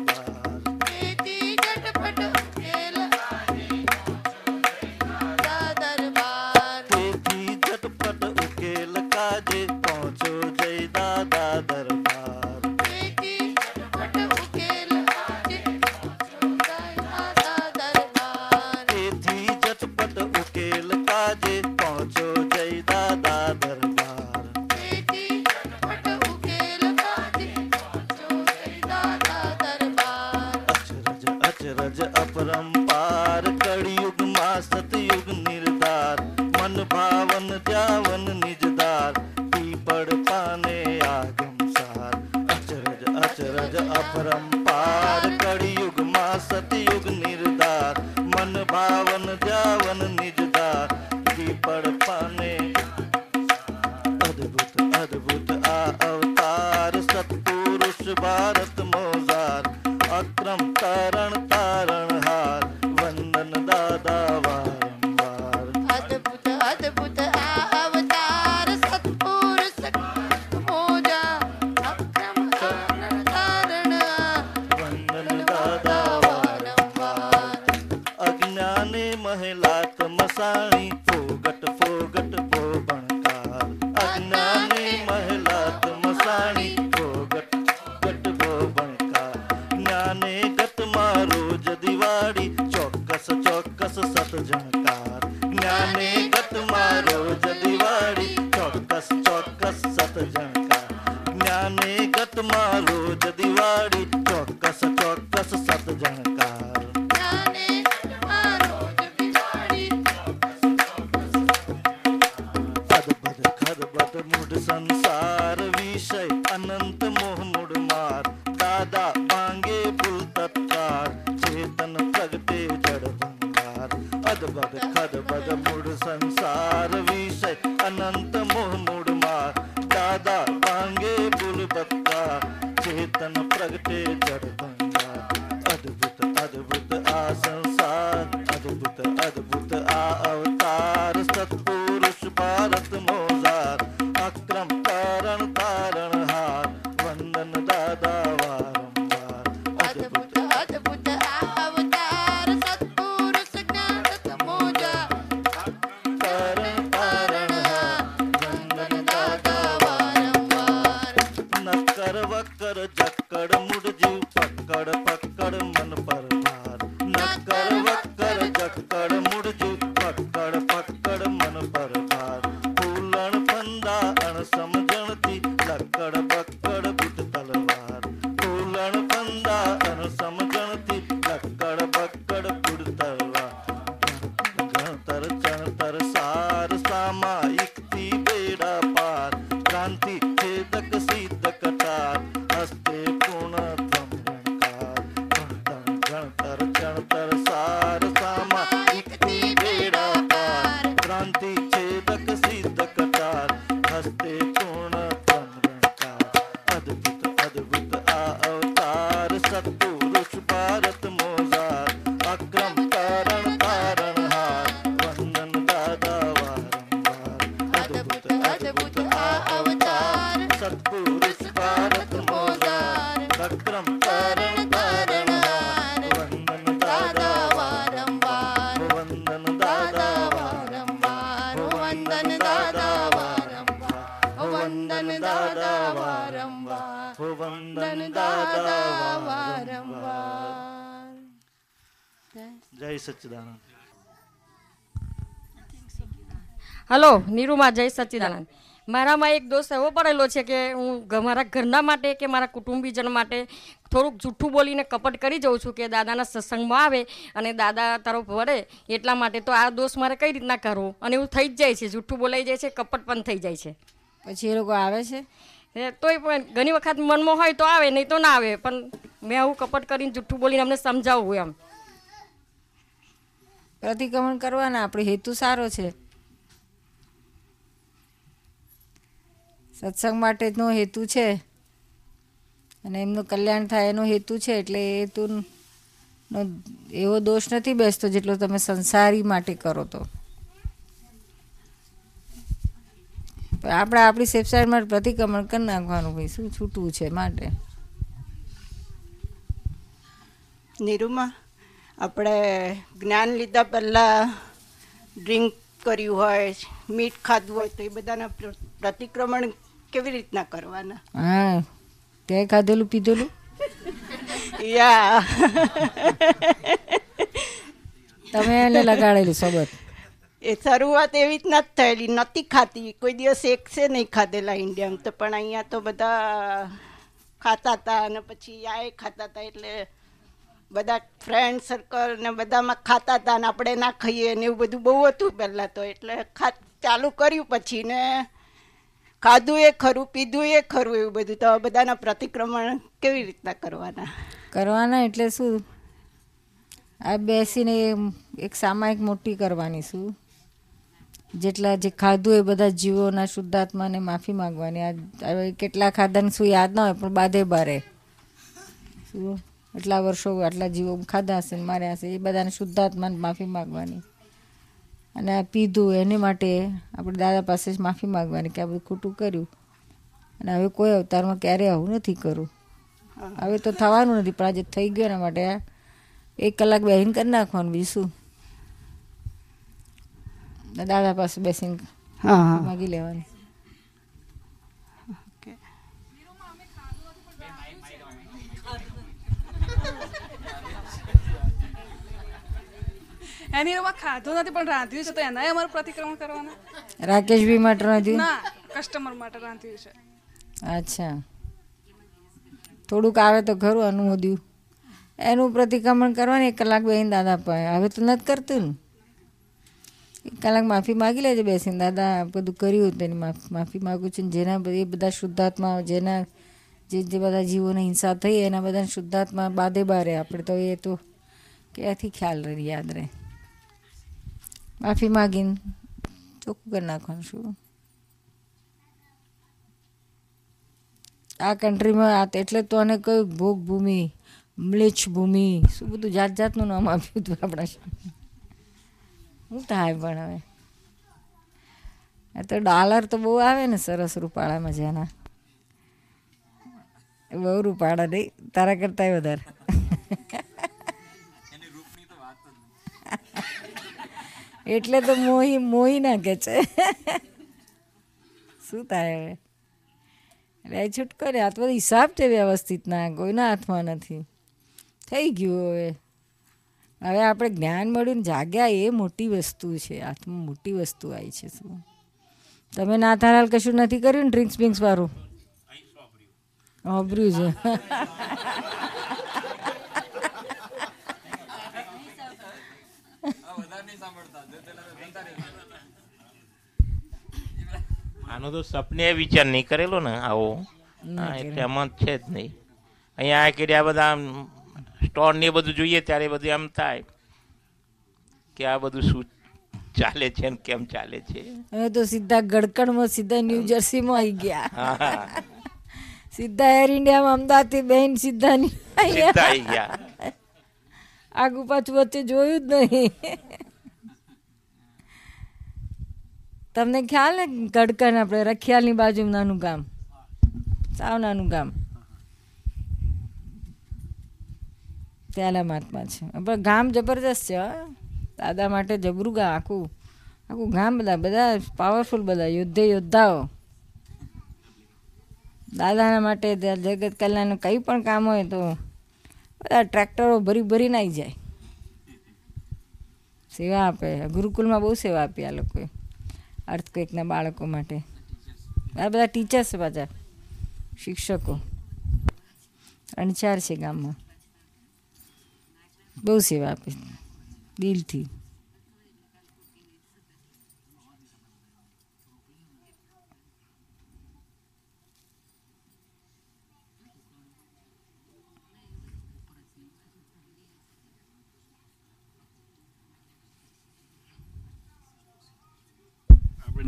નીરુમાં જય સચિદાનંદ મારામાં એક દોષ એવો પડેલો છે કે હું મારા ઘરના માટે કે મારા કુટુંબીજન માટે થોડુંક જૂઠું બોલીને કપટ કરી જઉં છું કે દાદાના સત્સંગમાં આવે અને દાદા તરફ વળે એટલા માટે તો આ દોષ મારે કઈ રીતના કરવો? અને એવું થઈ જ જાય છે જૂઠું બોલાઈ જાય છે કપટ પણ થઈ જાય છે. પછી એ લોકો આવે છે? એ તોય પણ ઘણી વખત મનમાં હોય તો આવે નહીં તો ના આવે પણ મેં આવું કપટ કરીને જૂઠું બોલીને અમને સમજાવવું એમ. પ્રતિક્રમણ કરવાના આપણો હેતુ સારો છે. સત્સંગ માટેનો હેતુ છે. અને એમનું કલ્યાણ થાય એનો હેતુ છે, એટલે એ હેતુનો એવો દોષ નથી બેસતો જેટલો તમે સંસારી માટે કરો તો. આપણે આપણી સેફસાઈડ માટે પ્રતિક્રમણ કરી નાખવાનું ભાઈ, શું છૂટવું છે માટે? નિરૂમા, આપણે જ્ઞાન લીધા પહેલાં ડ્રિંક કર્યું હોય મીઠ ખાધું હોય તો એ બધાના પ્રતિક્રમણ કેવી રીતના કરવાના? હા તે ખાધેલું પીધેલું? યા. તમે એને લગાડેલી સોબત? એ શરૂઆત એવી રીતના જ થયેલી નથી ખાતી. કોઈ દિવસ એકસે નહીં ખાધેલા ઇન્ડિયામાં તો પણ અહીંયા તો બધા ખાતા હતા અને પછી આ ખાતા હતા એટલે બધા ફ્રેન્ડ સર્કલ ને બધામાં ખાતા હતા ને આપણે ના ખાઈએ ને એવું બધું બહુ હતું પહેલાં તો. એટલે ખા ચાલુ કર્યું પછી ને ખાધું એ ખરું, પીધું એ ખરું, એવું બધું. તો બધાના પ્રતિક્રમણ કેવી રીતના કરવાના? કરવાના એટલે શું? આ બેસીને એક સામાયિક મોટી કરવાની શું? જેટલા જે ખાધું એ બધા જીવોના શુદ્ધાત્માને માફી માંગવાની. આ કેટલા ખાધાને શું યાદ ના હોય, પણ બાધે બારે. શું? એટલા વર્ષો આટલા જીવો ખાધા હશે માર્યા હશે, એ બધાને શુદ્ધાત્માને માફી માંગવાની. અને આ પીધું એની માટે આપણે દાદા પાસે જ માફી માંગવાની કે આ બધું ખોટું કર્યું. અને હવે કોઈ અવતારમાં ક્યારેય આવું નથી કરું. હવે તો થવાનું નથી પણ આજે થઈ ગયો એના માટે એક કલાક બેસીને કરી નાખવાનું બીજું શું? દાદા પાસે બેસીને હા, હા. માગી લેવાની. એની એમાં ખાધું નથી પણ રાંધ્યું છે તો એના અમારું પ્રતિક્રમણ કરવાના. રાકેશભાઈ માટે રાંધ્યું? ના કસ્ટમર માટે રાંધ્યું છે. અચ્છા. થોડુંક આવે તો ખરું અનુમોદ્યું. એનું પ્રતિક્રમણ કરવાનું એક કલાક બેસીને દાદા પાસે. હવે તો નથી કરતું ને. એક કલાક માફી માગી લેજે બેસીને. દાદા બધું કર્યું તેની માફી માગું છું ને. જેના એ બધા શુદ્ધાત્મા જેના જે જે બધા જીવોને હિંસા થઈ એના બધા શુદ્ધાત્મા બાદે બારે. આપણે તો એ તો ક્યાંથી ખ્યાલ રહે યાદ રહે? માફી માગીને ચોખ્ખું કરી નાખવાનું શું આ કન્ટ્રીમાં આ એટલે તો આને કયું ભોગ ભૂમિ, મ્લેચ્છ ભૂમિ, શું બધું જાત જાતનું નામ આપ્યું હતું આપણા શું થાય પણ હવે. આ તો ડોલર તો બહુ આવે ને સરસ રૂપાળા મજાના બહુ રૂપાળા નહીં, તારા કરતાંય વધારે. એટલે તો મોહી મોહી નાખે છે. શું થાય હવે? એટલે એ છૂટકો રે આ તો હિસાબ છે વ્યવસ્થિત ના. કોઈના હાથમાં નથી. થઈ ગયું હવે. હવે આપણે જ્ઞાન મળ્યું ને જાગ્યા એ મોટી વસ્તુ છે. હાથમાં મોટી વસ્તુ આવી છે શું? તમે ના થારાલ કશું નથી કર્યું ને ડ્રિંક્સ બિંક્સ વાળું? વાપર્યું છે. આનો તો સપને વિચાર નહીં કરેલો ને આવો. એટલે એમાં છે જ નહીં. અહીંયા આ કર્યા બધા સ્ટોર ને બધું જોઈએ ત્યારે બધું એમ થાય કે આ બધું શું ચાલે છે ને કેમ ચાલે છે. હવે તો સીધા ગડકણમાં સીધા ન્યૂ જર્સીમાં આવી ગયા. સીધા એર ઇન્ડિયામાં અમદાવાદથી બેન સીધા ની- સીધા આવી ગયા. આગુ પાછું વચ્ચે જોયું જ નહીં. તમને ખ્યાલ ને? ગડકન આપણે, રખિયાલની બાજુ નાનું ગામ. સાવ નાનું ગામ. ત્યાંના મહાત્મા છે. પણ ગામ જબરજસ્ત છે. દાદા માટે જબરું ગામ, આખું આખું ગામ બધા બધા પાવરફુલ બધા, યોદ્ધે યોદ્ધાઓ. દાદાના માટે જગત કલ્યાણનું કંઈ પણ કામ હોય તો બધા ટ્રેક્ટરો ભરી ભરીને આવી જાય. સેવા આપે. ગુરુકુલમાં બહુ સેવા આપી આ લોકોએ. અર્થક્વેકના બાળકો માટે. આ બધા ટીચર્સ બધા શિક્ષકો. ત્રણ ચાર છે ગામમાં. બહુ સેવા આપે દિલથી.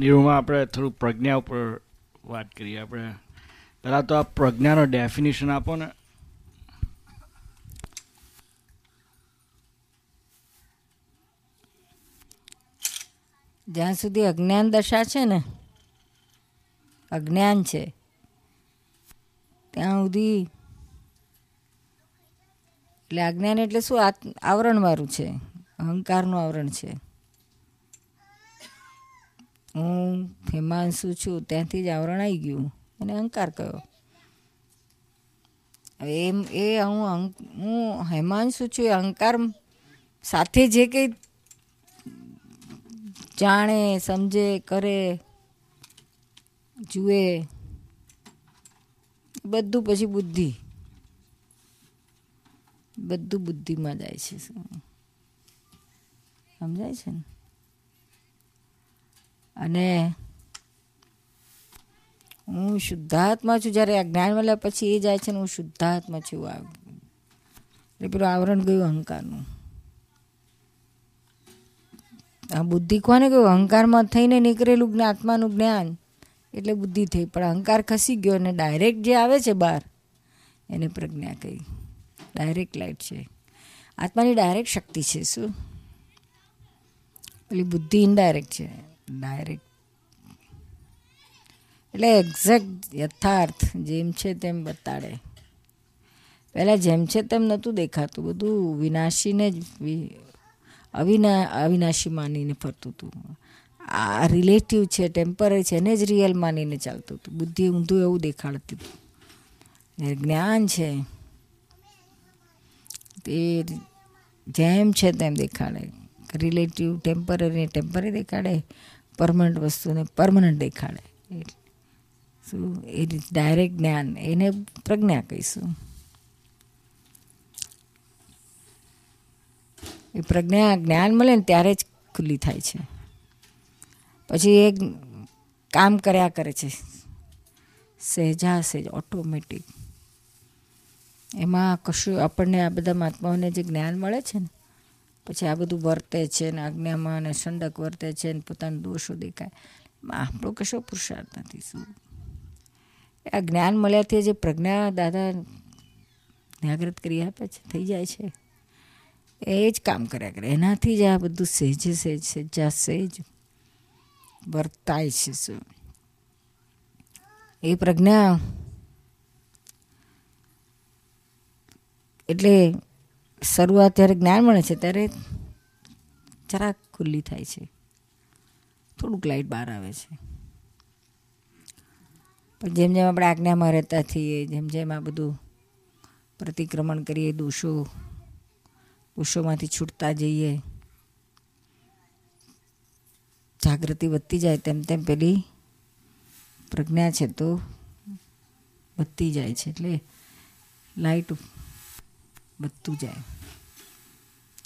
નિરૂમાં આપણે થોડું પ્રજ્ઞા ઉપર વાત કરીએ. આપણે પહેલાં તો આ પ્રજ્ઞાનો ડેફિનેશન આપો ને. જ્યાં સુધી અજ્ઞાન દશા છે ને, અજ્ઞાન છે, ત્યાં સુધી એટલે અજ્ઞાન એટલે શું? આવરણવાળું છે, અહંકારનું આવરણ છે. હું હિમાંશુ છું, ત્યાંથી જ આવરણ આવી ગયું અને અહંકાર કયો. એમ, એ હું હું હેમાંશુ છું, એ અહંકાર સાથે જે કંઈ જાણે, સમજે, કરે, જુએ, બધું પછી બુદ્ધિ. બધું બુદ્ધિમાં જાય છે. સમજાય છે ને? અને હું શુદ્ધાત્મા છું. જ્યારે આ જ્ઞાન મળ્યા પછી એ જાય છે ને હું શુદ્ધાત્મા છું આ. એટલે પેલું આવરણ ગયું અહંકારનું. આ બુદ્ધિ કોને કહ્યું અહંકારમાં થઈને નીકળેલું આત્માનું જ્ઞાન. એટલે બુદ્ધિ થઈ. પણ અહંકાર ખસી ગયો અને ડાયરેક્ટ જે આવે છે બહાર, એને પ્રજ્ઞા કહી. ડાયરેક્ટ લાઈટ છે. આત્માની ડાયરેક્ટ શક્તિ છે, શું? પેલી બુદ્ધિ ઇનડાયરેક્ટ છે. ડાયરેક્ટ એટલે એક્ઝેક્ટ યથાર્થ જેમ છે તેમ બતાડે. પહેલાં જેમ છે તેમ નહોતું દેખાતું. બધું વિનાશીને જ અવિના, અવિનાશી માનીને ફરતું હતું. આ રિલેટિવ છે ટેમ્પરરી છે, એને જ રિયલ માનીને ચાલતું હતું. બુદ્ધિ ઊંધું એવું દેખાડતી હતું. જ્ઞાન છે, તે જેમ છે તેમ દેખાડે. રિલેટિવ ટેમ્પરરી ટેમ્પરરી દેખાડે. પરમનન્ટ વસ્તુને પરમનન્ટ દેખાડે. શું, એ ડાયરેક્ટ જ્ઞાન, એને પ્રજ્ઞા કહીશું. એ પ્રજ્ઞા, જ્ઞાન મળે ને ત્યારે જ ખુલ્લી થાય છે. પછી એ કામ કર્યા કરે છે. સહેજા સહેજ ઓટોમેટિક એમાં કશું આપણને, આ બધા મહાત્માઓને જે જ્ઞાન મળે છે ને પછી આ બધું વર્તે છે ને આજ્ઞામાં અને સંડક વર્તે છે ને પોતાના દોષો દેખાય. આપણો કશો પુરુષાર્થ નથી શું? આ જ્ઞાન મળ્યાથી જે પ્રજ્ઞા દાદા જાગૃત કરી આપે છે, થઈ જાય છે. એ જ કામ કર્યા કરે. એનાથી જ આ બધું સહેજે સહેજ સહેજા સહેજ વર્તાય છે શું? એ પ્રજ્ઞા એટલે શરૂઆત જ્યારે જ્ઞાન મળે છે, ત્યારે જરાક ખુલ્લી થાય છે. થોડુંક લાઇટ બહાર આવે છે. પણ જેમ જેમ આપણે આજ્ઞામાં રહેતા થઈએ, જેમ જેમ આ બધું પ્રતિક્રમણ કરીએ, દોષો, દોષોમાંથી છૂટતા જઈએ, જાગૃતિ વધતી જાય, તેમ તેમ પેલી પ્રજ્ઞા છે તો વધતી જાય છે. એટલે લાઈટ વધતું જાય.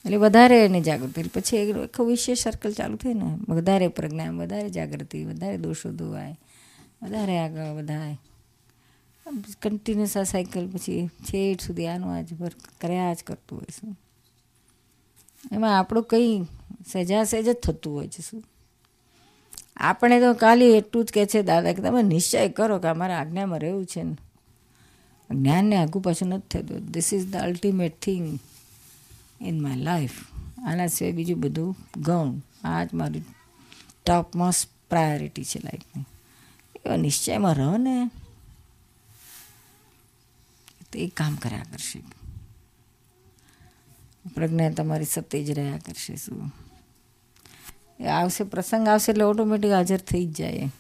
એટલે વધારે એને જાગૃતિ. પછી એક આખું વિશેષ સર્કલ ચાલુ થાય ને. વધારે પ્રજ્ઞા, વધારે જાગૃતિ, વધારે દોષો ધોવાય, વધારે આગળ વધાય. કન્ટિન્યુઅસ આ સાયકલ પછી છેટ સુધી આનું આજ વર્ક કર્યા જ કરતું હોય શું? એમાં આપણું કંઈ સહેજા સહેજ જ થતું હોય છે શું? આપણે તો કાલી એટલું જ કહે છે દાદા કે તમે નિશ્ચય કરો કે અમારા આજ્ઞામાં રહેવું છે ને. જ્ઞાનને આગું પાછું નથી થતું. This is the ultimate thing in my life આના સિવાય બીજું બધું ગૌણ આ જ મારી ટોપ મોસ્ટ પ્રાયોરિટી છે લાઈફની એવા નિશ્ચયમાં રહો ને. તો એ કામ કર્યા કરશે. પ્રજ્ઞા તમારી સત્ય જ રહ્યા કરશે શું? એ આવશે, પ્રસંગ આવશે એટલે ઓટોમેટિક હાજર થઈ જ જાય.